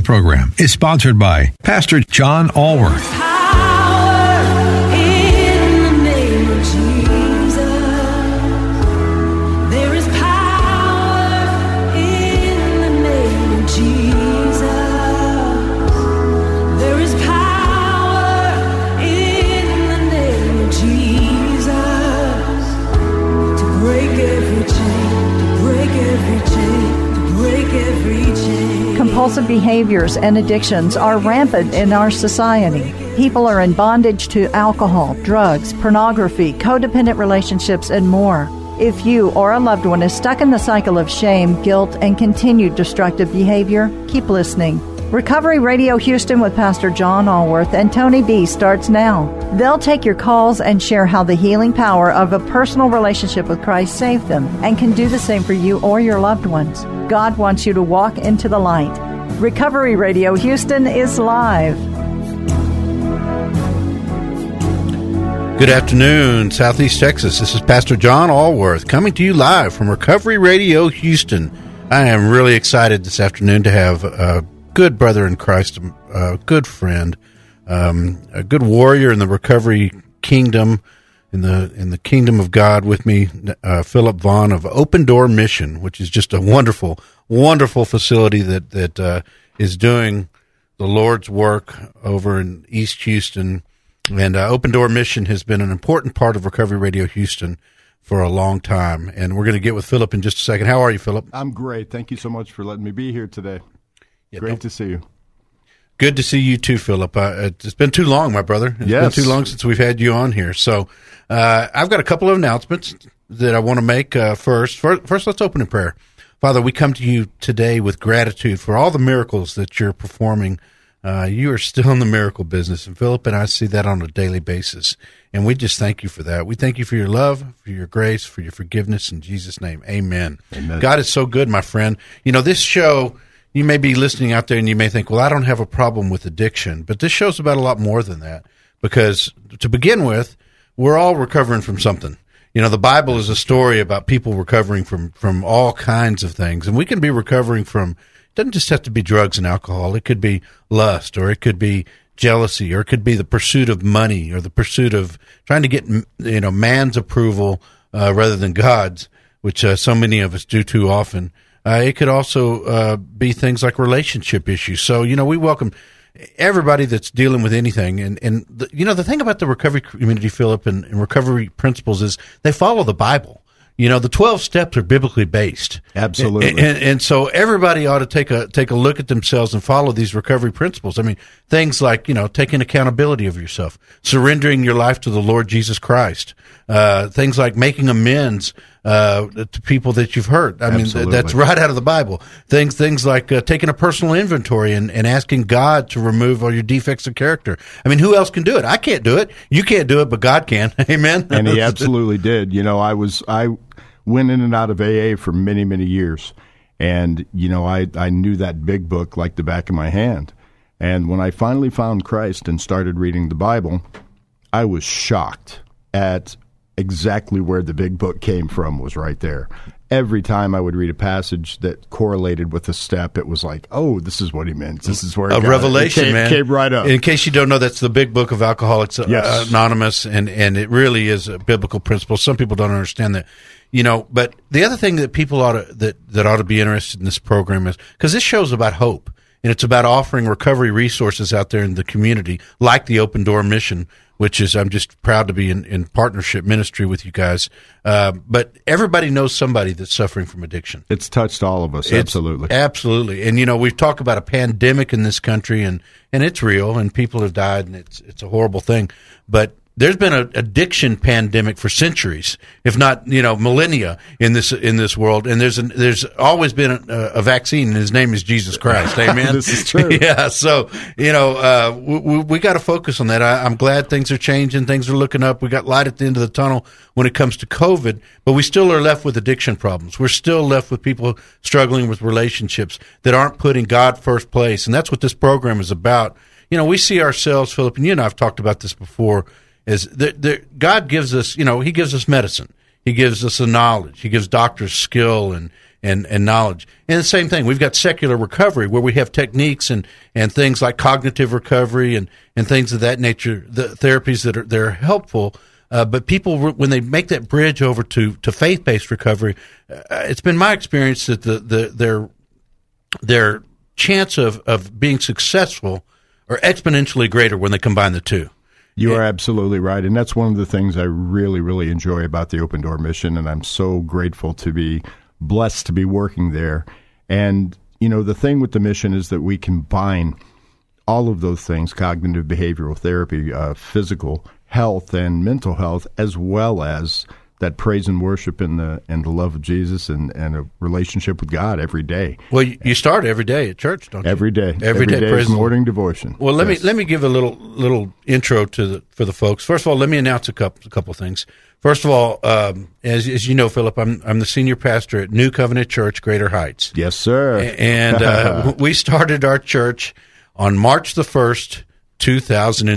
Program is sponsored by Pastor John Allworth. Compulsive behaviors and addictions are rampant in our society. People are in bondage to alcohol, drugs, pornography, codependent relationships, and more. If you or a loved one is stuck in the cycle of shame, guilt, and continued destructive behavior, keep listening. Recovery Radio Houston with Pastor John Allworth and Tony B starts now. They'll take your calls and share how the healing power of a personal relationship with Christ saved them and can do the same for you or your loved ones. God wants you to walk into the light. Recovery Radio Houston is live. Good afternoon, Southeast Texas. This is Pastor John Allworth coming to you live from Recovery Radio Houston. I am really excited this afternoon to have a good brother in Christ, a good friend, um, a good warrior in the recovery kingdom, in the in the kingdom of God with me, uh, Philip Vaughn of Open Door Mission, which is just a wonderful, wonderful facility that that uh, is doing the Lord's work over in East Houston. And uh, Open Door Mission has been an important part of Recovery Radio Houston for a long time. And we're going to get with Philip in just a second. How are you, Philip? I'm great. Thank you so much for letting me be here today. Yeah, great to see you. Good to see you too, Philip. Uh, it's been too long, my brother. It's yes. been too long since we've had you on here. So uh, I've got a couple of announcements that I want to make uh, first. first. First, let's open in prayer. Father, we come to you today with gratitude for all the miracles that you're performing. Uh, you are still in the miracle business, and Philip and I see that on a daily basis. And we just thank you for that. We thank you for your love, for your grace, for your forgiveness. In Jesus' name, amen. amen. God is so good, my friend. You know, this show you may be listening out there and you may think, well, I don't have a problem with addiction, but this show's about a lot more than that because to begin with, we're all recovering from something. You know, the Bible is a story about people recovering from, from all kinds of things and we can be recovering from, it doesn't just have to be drugs and alcohol. It could be lust or it could be jealousy or it could be the pursuit of money or the pursuit of trying to get, you know, man's approval, uh, rather than God's, which uh, so many of us do too often. Uh, it could also uh, be things like relationship issues. So, you know, we welcome everybody that's dealing with anything. And, and the, you know, the thing about the recovery community, Philip, and, and recovery principles is they follow the Bible. You know, the 12 steps are biblically based. Absolutely. And, and, and, so everybody ought to take a, take a look at themselves and follow these recovery principles. I mean, things like, you know, taking accountability of yourself, surrendering your life to the Lord Jesus Christ, uh, things like making amends, uh, to people that you've hurt. I Absolutely. mean, that's right out of the Bible. Things, things like uh, taking a personal inventory and, and asking God to remove all your defects of character. I mean, who else can do it? I can't do it. You can't do it, but God can. Amen. And He absolutely did. You know, I was I went in and out of AA for many many years, and you know, I I knew that big book like the back of my hand. And when I finally found Christ and started reading the Bible, I was shocked at exactly where the big book came from was right there. Every time I would read a passage that correlated with a step, it was like, "Oh, this is what he meant. This is where a revelation, it. It came, man, came right up." In case you don't know, that's the big book of Alcoholics uh, yes. Anonymous, and and it really is a biblical principle. Some people don't understand that, you know. But the other thing that people ought to that that ought to be interested in this program is because this show's about hope and it's about offering recovery resources out there in the community, like the Open Door Mission, which is I'm just proud to be in, in partnership ministry with you guys. Uh, but everybody knows somebody that's suffering from addiction. It's touched all of us, It's- absolutely. absolutely. And you know, we've talked about a pandemic in this country, and and it's real, and people have died, and it's it's a horrible thing. But there's been an addiction pandemic for centuries, if not you know millennia in this in this world, and there's an, there's always been a, a, vaccine, and his name is Jesus Christ. Amen. this is true. yeah. So you know uh, we, we got to focus on that. I, am glad things are changing, things are looking up. We got light at the end of the tunnel when it comes to COVID, but we still are left with addiction problems. We're still left with people struggling with relationships that aren't putting God first place, and that's what this program is about. You know, we see ourselves, Philip, and you and I have talked about this before is that God gives us, you know, He gives us medicine. He gives us the knowledge. He gives doctors skill and, and, and knowledge. And the same thing, we've got secular recovery where we have techniques and, and things like cognitive recovery and, and things of that nature, the therapies that are, that are helpful. Uh, but people, when they make that bridge over to, to faith based recovery, uh, it's been my experience that the, the, their, their chance of, of being successful are exponentially greater when they combine the two. You are absolutely right. And that's one of the things I really, really enjoy about the Open Door mission. And I'm so grateful to be blessed to be working there. And, you know, the thing with the mission is that we combine all of those things cognitive behavioral therapy, uh, physical health, and mental health, as well as that praise and worship and the and the love of Jesus and, and a relationship with God every day. Well, you start every day at church, don't you? Every day, every, every day, day is morning devotion. Well, let yes. me let me give a little little intro to the for the folks. First of all, let me announce a couple a couple things. First of all, um, as as you know, Philip, I'm I'm the senior pastor at New Covenant Church, Greater Heights. Yes, sir. And uh, we started our church on March the first, two thousand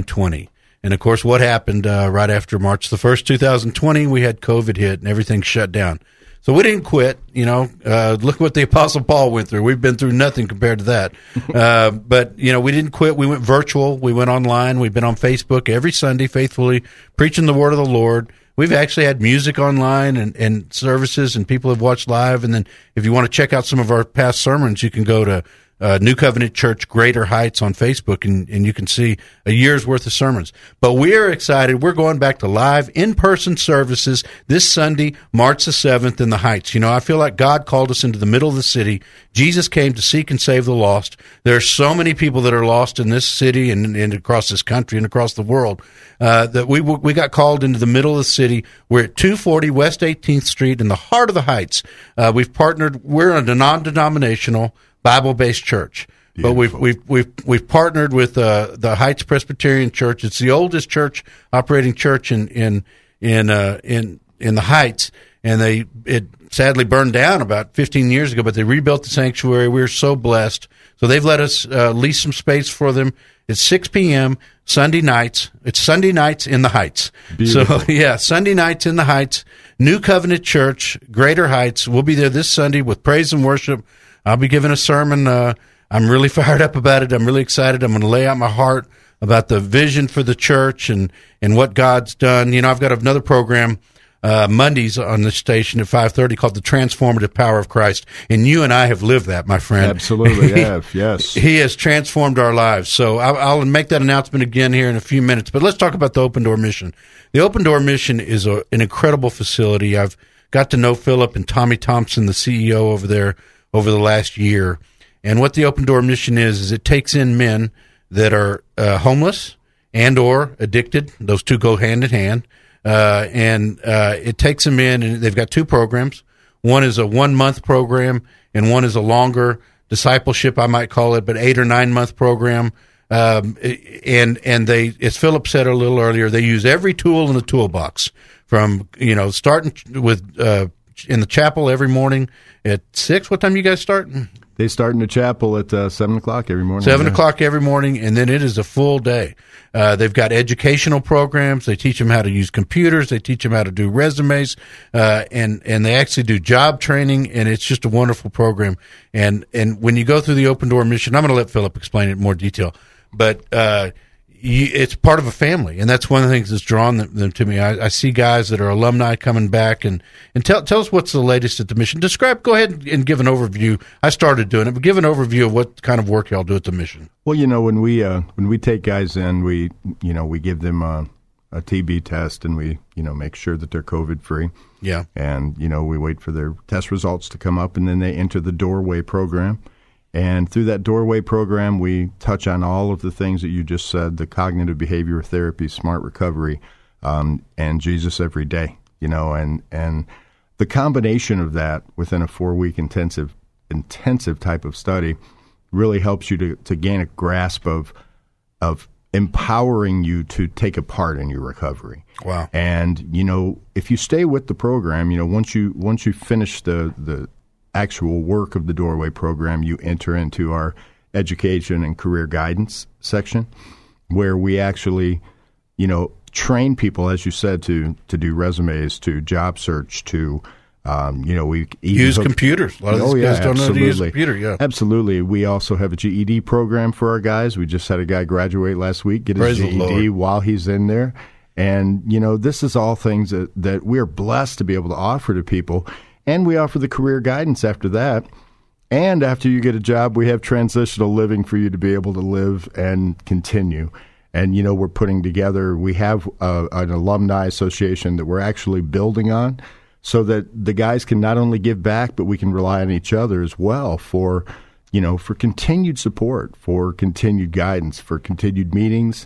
and of course, what happened uh, right after March the 1st, 2020, we had COVID hit and everything shut down. So we didn't quit. You know, uh, look what the Apostle Paul went through. We've been through nothing compared to that. Uh, but, you know, we didn't quit. We went virtual. We went online. We've been on Facebook every Sunday faithfully preaching the word of the Lord. We've actually had music online and, and services, and people have watched live. And then if you want to check out some of our past sermons, you can go to uh, New Covenant Church Greater Heights on Facebook, and, and you can see a year's worth of sermons. But we're excited. We're going back to live in person services this Sunday, March the 7th in the Heights. You know, I feel like God called us into the middle of the city. Jesus came to seek and save the lost. There are so many people that are lost in this city and, and across this country and across the world uh, that we, we got called into the middle of the city. We're at 240 West 18th Street in the heart of the Heights. Uh, we've partnered, we're a non denominational Bible based church. Beautiful. But we've we've we've we've partnered with uh, the Heights Presbyterian Church. It's the oldest church operating church in in in uh, in in the Heights, and they it sadly burned down about 15 years ago. But they rebuilt the sanctuary. We are so blessed. So they've let us uh, lease some space for them. It's 6 p.m. Sunday nights. It's Sunday nights in the Heights. Beautiful. So yeah, Sunday nights in the Heights. New Covenant Church, Greater Heights. We'll be there this Sunday with praise and worship I'll be giving a sermon. Uh, I'm really fired up about it. I'm really excited. I'm going to lay out my heart about the vision for the church and, and what God's done. You know, I've got another program uh, Mondays on the station at 5:30 called the Transformative Power of Christ, and you and I have lived that, my friend. Absolutely have. Yes, he has transformed our lives. So I'll, I'll, make that announcement again here in a few minutes. But let's talk about the Open Door Mission. The Open Door Mission is a, an incredible facility. I've got to know Philip and Tommy Thompson, the CEO over there over the last year. And what the Open Door mission is is it takes in men that are uh, homeless and or addicted. Those two go hand in hand. Uh, and uh, it takes them in, and they've got two programs. One is a one month program, and one is a longer discipleship, I might call it, but eight or nine month program. Um, and and they, as Philip said a little earlier, they use every tool in the toolbox, from you know starting with uh, in the chapel every morning at six. What time you guys start? They start in the chapel at uh, seven o'clock every morning. Seven yeah. o'clock every morning, and then it is a full day. Uh, they've got educational programs. They teach them how to use computers. They teach them how to do resumes, uh, and and they actually do job training. And it's just a wonderful program. And and when you go through the Open Door mission, I'm going to let Philip explain it in more detail. But uh, you, it's part of a family, and that's one of the things that's drawn them, them to me. I, I, see guys that are alumni coming back, and and tell tell us what's the latest at the mission. Describe, go ahead and give an overview. I started doing it, but give an overview of what kind of work y'all do at the mission. Well, you know, when we uh, when we take guys in, we you know we give them a, a TB test, and we you know make sure that they're COVID free. Yeah, and you know we wait for their test results to come up, and then they enter the doorway program and through that doorway program, we touch on all of the things that you just said the cognitive behavior therapy, smart recovery, um, and Jesus every day. You know, and and the combination of that within a four week intensive intensive type of study really helps you to, to gain a grasp of of empowering you to take a part in your recovery. Wow. And you know, if you stay with the program, you know, once you once you finish the the actual work of the doorway program, you enter into our education and career guidance section where we actually, you know, train people as you said to to do resumes, to job search, to um, you know, we use hook, computers. A lot of oh, these yeah, guys don't absolutely. know how to use a computer. Yeah, absolutely. We also have a GED program for our guys. We just had a guy graduate last week, get Praise his GED while he's in there. And you know, this is all things that that we're blessed to be able to offer to people, and we offer the career guidance after that. And after you get a job, we have transitional living for you to be able to live and continue. And you know, we're putting together. We have a, an alumni association that we're actually building on so that the guys can not only give back, but we can rely on each other as well for, you know, for continued support, for continued guidance, for continued meetings,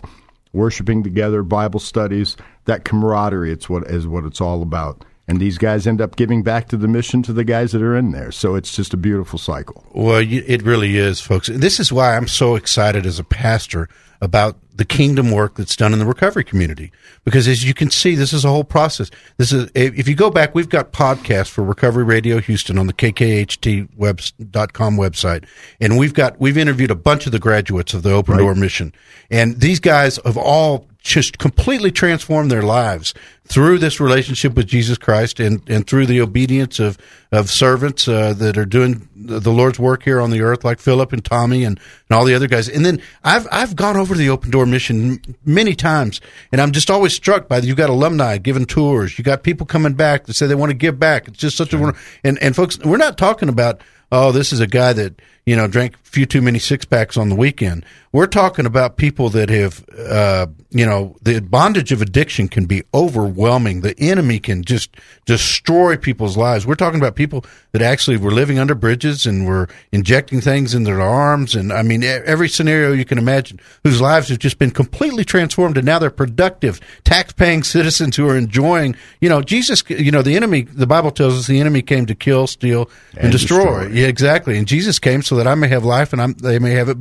worshiping together, Bible studies, that camaraderie. It's what is what it's all about. And these guys end up giving back to the mission to the guys that are in there. So it's just a beautiful cycle. Well, it really is, folks. This is why I'm so excited as a pastor about the kingdom work that's done in the recovery community. Because as you can see, this is a whole process. This is, if you go back, we've got podcasts for Recovery Radio Houston on the KKHT.com website. And we've got, we've interviewed a bunch of the graduates of the Open right. Door mission. And these guys have all just completely transformed their lives through this relationship with Jesus Christ and, and through the obedience of, of servants uh, that are doing the Lord's work here on the earth, like Philip and Tommy and, and all the other guys. And then I've I've gone over to the Open Door mission many times, and I'm just always struck by that. You've got alumni giving tours, you got people coming back that say they want to give back. It's just such sure. a and and folks, we're not talking about oh, this is a guy that you know drank a few too many six packs on the weekend. We're talking about people that have, uh, you know, the bondage of addiction can be overwhelming. The enemy can just destroy people's lives. We're talking about people that actually were living under bridges and were injecting things in their arms, and I mean every scenario you can imagine, whose lives have just been completely transformed, and now they're productive, tax-paying citizens who are enjoying. You know, Jesus. You know, the enemy. The Bible tells us the enemy came to kill, steal, and, and destroy. destroy. Yeah, exactly. And Jesus came so that I may have life and I'm, they may have it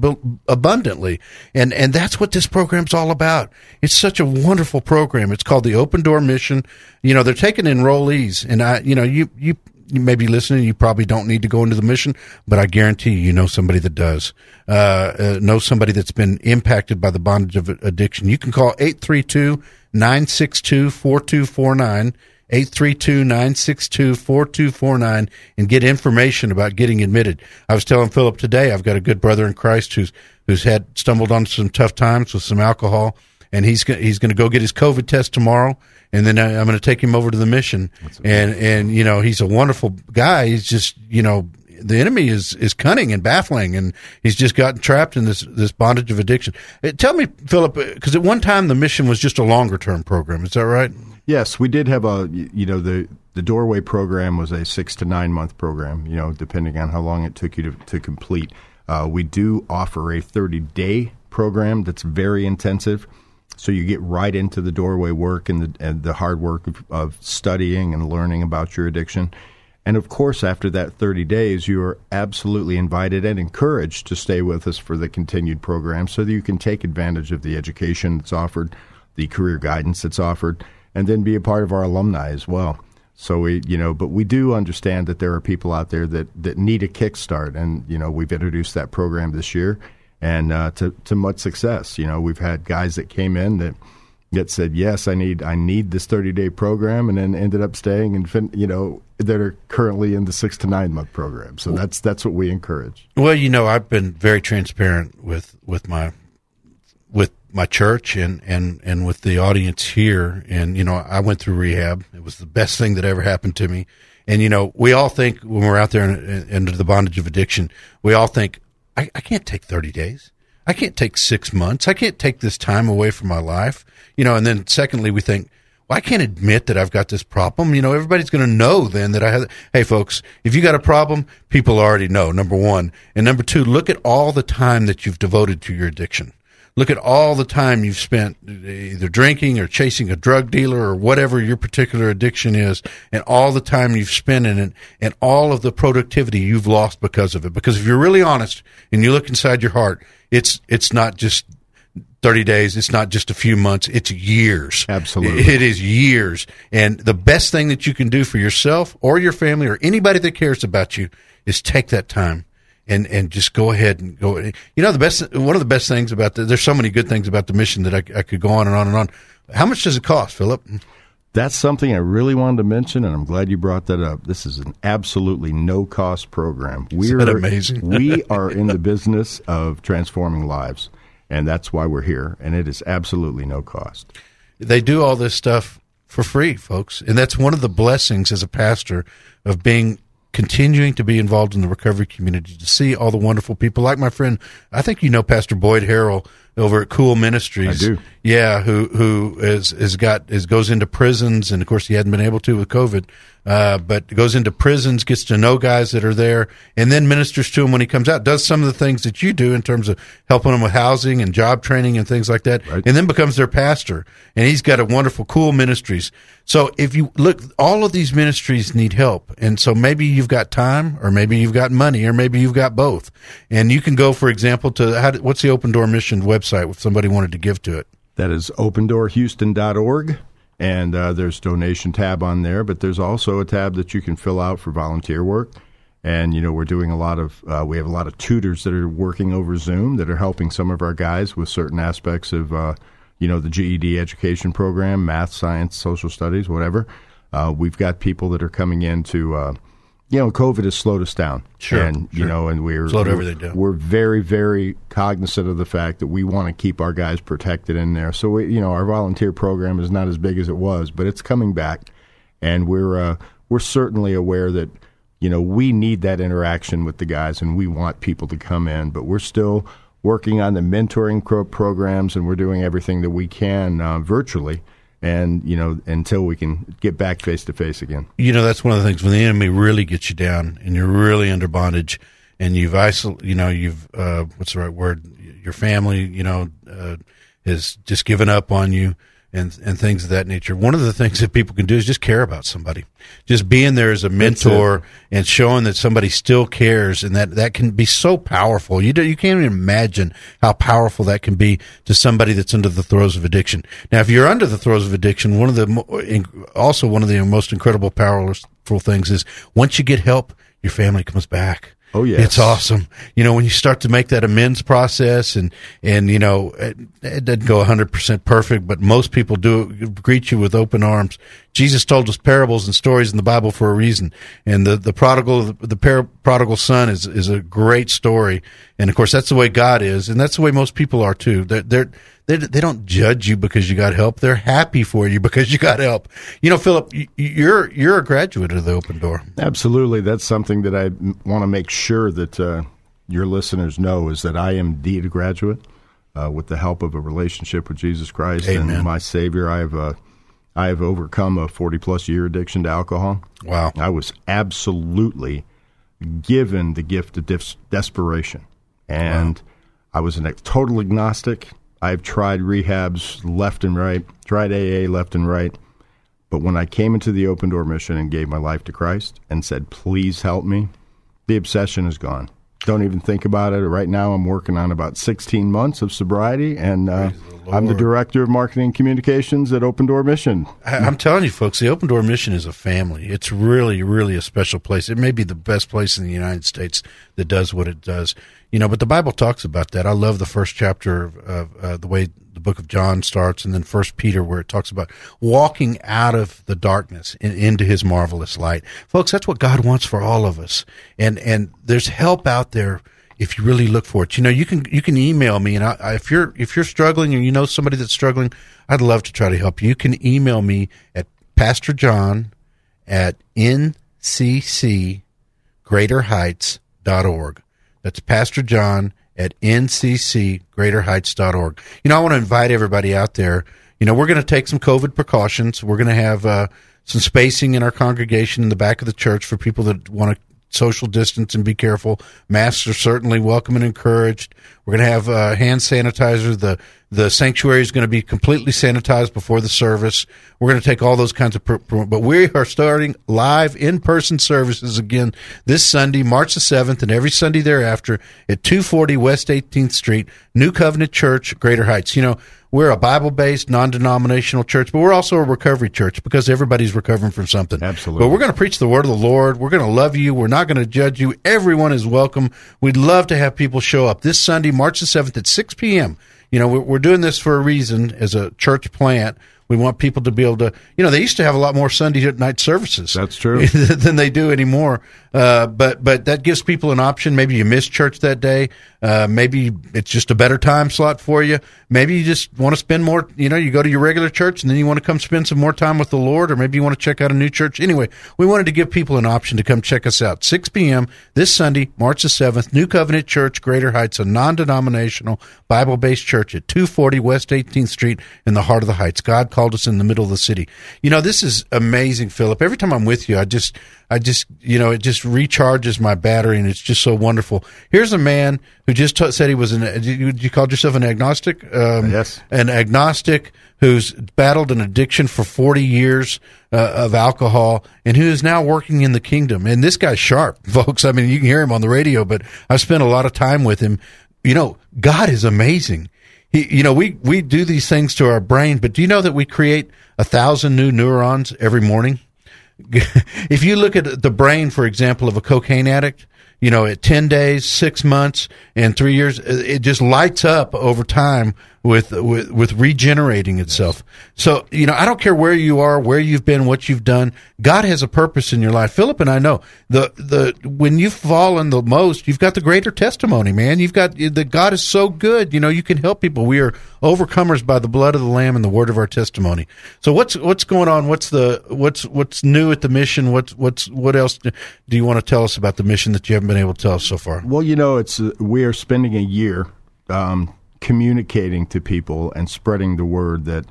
abundantly. And, and that's what this program's all about. It's such a wonderful program. It's called the Open Door Mission. You know, they're taking enrollees and I, you know, you, you, you may be listening. You probably don't need to go into the mission, but I guarantee you, you know somebody that does. Uh, uh, know somebody that's been impacted by the bondage of addiction. You can call 832 962 4249. 832-962-4249 and get information about getting admitted. I was telling Philip today, I've got a good brother in Christ who's, who's had stumbled on some tough times with some alcohol and he's he's going to go get his COVID test tomorrow, and then I, am going to take him over to the mission. And and you know he's a wonderful guy. He's just you know the enemy is is cunning and baffling, and he's just gotten trapped in this this bondage of addiction. Uh, tell me, Philip, because at one time the mission was just a longer term program. Is that right? Yes, we did have a you know the the doorway program was a six to nine month program. You know, depending on how long it took you to, to complete. Uh, we do offer a thirty day program that's very intensive. So you get right into the doorway work and the, and the hard work of, of studying and learning about your addiction. And of course, after that 30 days, you are absolutely invited and encouraged to stay with us for the continued program so that you can take advantage of the education that's offered, the career guidance that's offered, and then be a part of our alumni as well. So we, you know, but we do understand that there are people out there that, that need a kickstart, and you know, we've introduced that program this year, and uh, to to much success. You know, we've had guys that came in that that said, "Yes, I need I need this 30 day program," and then ended up staying and fin- you know that are currently in the six to nine month program. So that's that's what we encourage. Well, you know, I've been very transparent with with my with my church and, and, and with the audience here. And, you know, I went through rehab. It was the best thing that ever happened to me. And, you know, we all think when we're out there under the bondage of addiction, we all think, I, I can't take 30 days. I can't take six months. I can't take this time away from my life. You know, and then secondly, we think, well, I can't admit that I've got this problem. You know, everybody's going to know then that I have. Hey, folks, if you got a problem, people already know. Number one, and number two, look at all the time that you've devoted to your addiction Look at all the time you've spent either drinking or chasing a drug dealer or whatever your particular addiction is, and all the time you've spent in it, and all of the productivity you've lost because of it. Because if you're really honest and you look inside your heart, it's it's not just 30 days. It's not just a few months. It's years. Absolutely. It is years. And the best thing that you can do for yourself or your family or anybody that cares about you is take that time and, and just go ahead and go. You know, the best, one of the best things about the, there's so many good things about the mission that I, I could go on and on and on. How much does it cost, Philip? That's something I really wanted to mention, and I'm glad you brought that up. This is an absolutely no cost program. We're amazing. we are in the business of transforming lives and that's why we're here. And it is absolutely no cost. They do all this stuff for free, folks, and that's one of the blessings as a pastor of being continuing to be involved in the recovery community to see all the wonderful people like my friend I think you know Pastor Boyd Harrell over at Cool Ministries. I do. Yeah, who who is has got is goes into prisons and of course he hadn't been able to with COVID uh, but goes into prisons, gets to know guys that are there, and then ministers to them when he comes out. Does some of the things that you do in terms of helping them with housing and job training and things like that, right. and then becomes their pastor. And he's got a wonderful, cool ministries. So if you look, all of these ministries need help, and so maybe you've got time, or maybe you've got money, or maybe you've got both. And you can go, for example, to how, what's the Open Door Mission website if somebody wanted to give to it. That is opendoorhouston.org and uh, there's donation tab on there but there's also a tab that you can fill out for volunteer work. And you know we're doing a lot of uh, we have a lot of tutors that are working over zoom that are helping some of our guys with certain aspects of uh, you know the ged education program math science social studies whatever. Uh, we've got people that are coming in to uh, you know, COVID has slowed us down. Sure. And, sure. you know, and we're, slowed we're, everything down. We're very, very cognizant of the fact that we want to keep our guys protected in there. So, we, you know, our volunteer program is not as big as it was, but it's coming back. And we're, uh, we're certainly aware that, you know, we need that interaction with the guys and we want people to come in, but we're still working on the mentoring pro- programs and we're doing everything that we can uh, virtually and you know until we can get back face to face again. You know that's one of the things when the enemy really gets you down and you're really under bondage and you've isolated, you know you've uh, what's the right word? Your family, you know, uh, has just given up on you and and things of that nature. One of the things that people can do is just care about somebody, just being there as a mentor and showing that somebody still cares, and that that can be so powerful. You do, you can't even imagine how powerful that can be to somebody that's under the throes of addiction. Now, if you're under the throes of addiction, one of the also one of the most incredible powerful things is once you get help, your family comes back Oh yeah, it's awesome. You know when you start to make that amends process, and and you know it, it doesn't go hundred percent perfect, but most people do greet you with open arms. Jesus told us parables and stories in the Bible for a reason, and the the prodigal the par- prodigal son is is a great story, and of course that's the way God is, and that's the way most people are too. They're they're they, they don't judge you because you got help. They're happy for you because you got help. You know, Philip, you're you're a graduate of the Open Door. Absolutely, that's something that I want to make sure that uh, your listeners know is that I am indeed a graduate uh, with the help of a relationship with Jesus Christ Amen. and my Savior. I have uh, I have overcome a forty plus year addiction to alcohol. Wow, I was absolutely given the gift of desperation, and wow. I was a total agnostic I've tried rehabs left and right, tried AA left and right. But when I came into the open door mission and gave my life to Christ and said, please help me, the obsession is gone. Don't even think about it. Right now, I'm working on about 16 months of sobriety, and uh, the I'm the director of marketing and communications at Open Door Mission. I'm telling you, folks, the Open Door Mission is a family. It's really, really a special place. It may be the best place in the United States that does what it does. You know, but the Bible talks about that. I love the first chapter of, of uh, the way the book of John starts, and then First Peter, where it talks about walking out of the darkness and into His marvelous light. Folks, that's what God wants for all of us, and and there's help out there if you really look for it. You know, you can you can email me, and I, I, if you're if you're struggling and you know somebody that's struggling, I'd love to try to help you. You can email me at Pastor John at nccgreaterheights.org. That's Pastor John at nccgreaterheights.org. You know, I want to invite everybody out there. You know, we're going to take some COVID precautions. We're going to have uh, some spacing in our congregation in the back of the church for people that want to social distance and be careful. Masks are certainly welcome and encouraged. We're going to have uh, hand sanitizer. The the sanctuary is going to be completely sanitized before the service. We're going to take all those kinds of, but we are starting live in person services again this Sunday, March the 7th, and every Sunday thereafter at 240 West 18th Street, New Covenant Church, Greater Heights. You know, we're a Bible based, non denominational church, but we're also a recovery church because everybody's recovering from something. Absolutely. But we're going to preach the word of the Lord. We're going to love you. We're not going to judge you. Everyone is welcome. We'd love to have people show up this Sunday, March the 7th at 6 p.m you know, we're doing this for a reason as a church plant. We want people to be able to, you know, they used to have a lot more Sunday night services. That's true. than they do anymore. Uh, but but that gives people an option. Maybe you missed church that day. Uh, maybe it's just a better time slot for you. Maybe you just want to spend more. You know, you go to your regular church and then you want to come spend some more time with the Lord, or maybe you want to check out a new church. Anyway, we wanted to give people an option to come check us out. 6 p.m. this Sunday, March the seventh, New Covenant Church, Greater Heights, a non-denominational Bible-based church at 240 West 18th Street in the heart of the Heights. God called us in the middle of the city. You know, this is amazing, Philip. Every time I'm with you, I just I just, you know, it just recharges my battery and it's just so wonderful. Here's a man who just t- said he was an, you, you called yourself an agnostic? Um, yes. An agnostic who's battled an addiction for 40 years uh, of alcohol and who is now working in the kingdom. And this guy's sharp, folks. I mean, you can hear him on the radio, but I've spent a lot of time with him. You know, God is amazing. He, you know, we, we do these things to our brain, but do you know that we create a thousand new neurons every morning? if you look at the brain, for example, of a cocaine addict, you know, at 10 days, six months, and three years, it just lights up over time with, with, with regenerating itself. So, you know, I don't care where you are, where you've been, what you've done. God has a purpose in your life. Philip and I know the, the, when you've fallen the most, you've got the greater testimony, man. You've got the God is so good. You know, you can help people. We are overcomers by the blood of the lamb and the word of our testimony. So what's, what's going on? What's the, what's, what's new at the mission? What's, what's, what else do you want to tell us about the mission that you haven't been able to tell us so far? Well, you know, it's, uh, we are spending a year, um, communicating to people and spreading the word that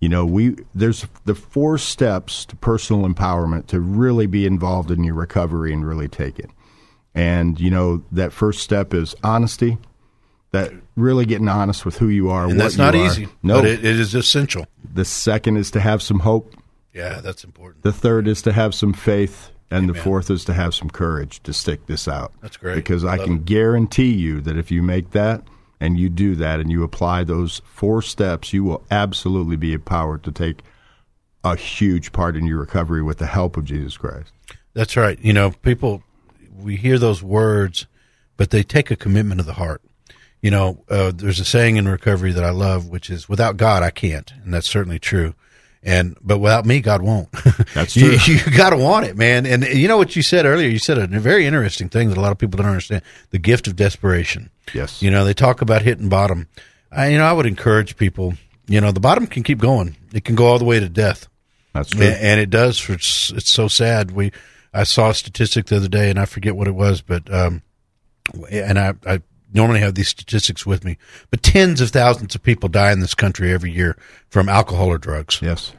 you know we there's the four steps to personal empowerment to really be involved in your recovery and really take it. And you know that first step is honesty that really getting honest with who you are and that's not easy no. but it, it is essential. The second is to have some hope. Yeah that's important. The third is to have some faith and Amen. the fourth is to have some courage to stick this out. That's great. Because i, I can it. guarantee you that if you make that and you do that and you apply those four steps, you will absolutely be empowered to take a huge part in your recovery with the help of Jesus Christ. That's right. You know, people, we hear those words, but they take a commitment of the heart. You know, uh, there's a saying in recovery that I love, which is without God, I can't. And that's certainly true. And, but without me, God won't. That's true. you, you got to want it, man. And you know what you said earlier? You said a very interesting thing that a lot of people don't understand the gift of desperation. Yes. You know, they talk about hitting bottom. I, you know, I would encourage people, you know, the bottom can keep going. It can go all the way to death. That's true. And, and it does for, it's, it's so sad. We, I saw a statistic the other day and I forget what it was, but, um, and I, I normally have these statistics with me, but tens of thousands of people die in this country every year from alcohol or drugs. Yes.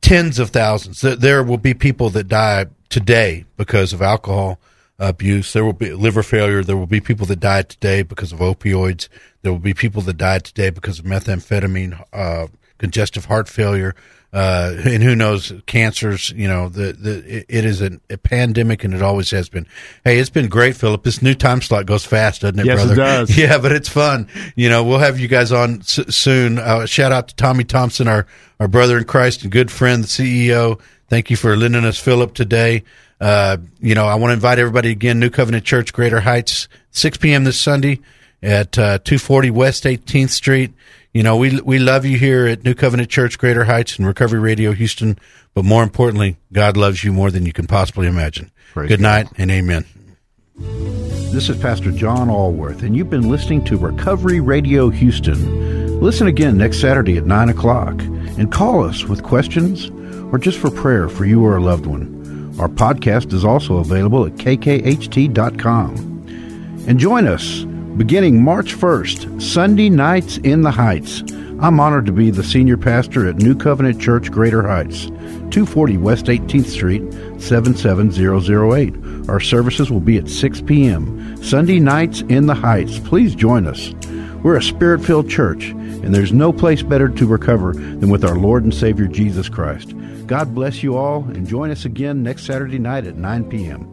Tens of thousands. There will be people that die today because of alcohol abuse. There will be liver failure. There will be people that die today because of opioids. There will be people that die today because of methamphetamine, uh, congestive heart failure, uh, and who knows, cancers. You know, the the it is a, a, pandemic, and it always has been. Hey, it's been great, Philip. This new time slot goes fast, doesn't it, yes, brother? it does. Yeah, but it's fun. You know, we'll have you guys on s- soon. Uh, shout out to Tommy Thompson, our our brother in Christ and good friend, the CEO. Thank you for lending us Philip today. Uh, you know, I want to invite everybody again, New Covenant Church, Greater Heights, 6 p.m. this Sunday at uh, 240 West 18th Street. You know, we we love you here at New Covenant Church, Greater Heights, and Recovery Radio Houston. But more importantly, God loves you more than you can possibly imagine. Praise Good night God. and amen. This is Pastor John Allworth, and you've been listening to Recovery Radio Houston. Listen again next Saturday at 9 o'clock and call us with questions or just for prayer for you or a loved one. Our podcast is also available at kkht.com. And join us beginning March 1st, Sunday nights in the Heights. I'm honored to be the senior pastor at New Covenant Church, Greater Heights, 240 West 18th Street, 77008. Our services will be at 6 p.m. Sunday nights in the Heights. Please join us. We're a spirit filled church, and there's no place better to recover than with our Lord and Savior Jesus Christ. God bless you all, and join us again next Saturday night at 9 p.m.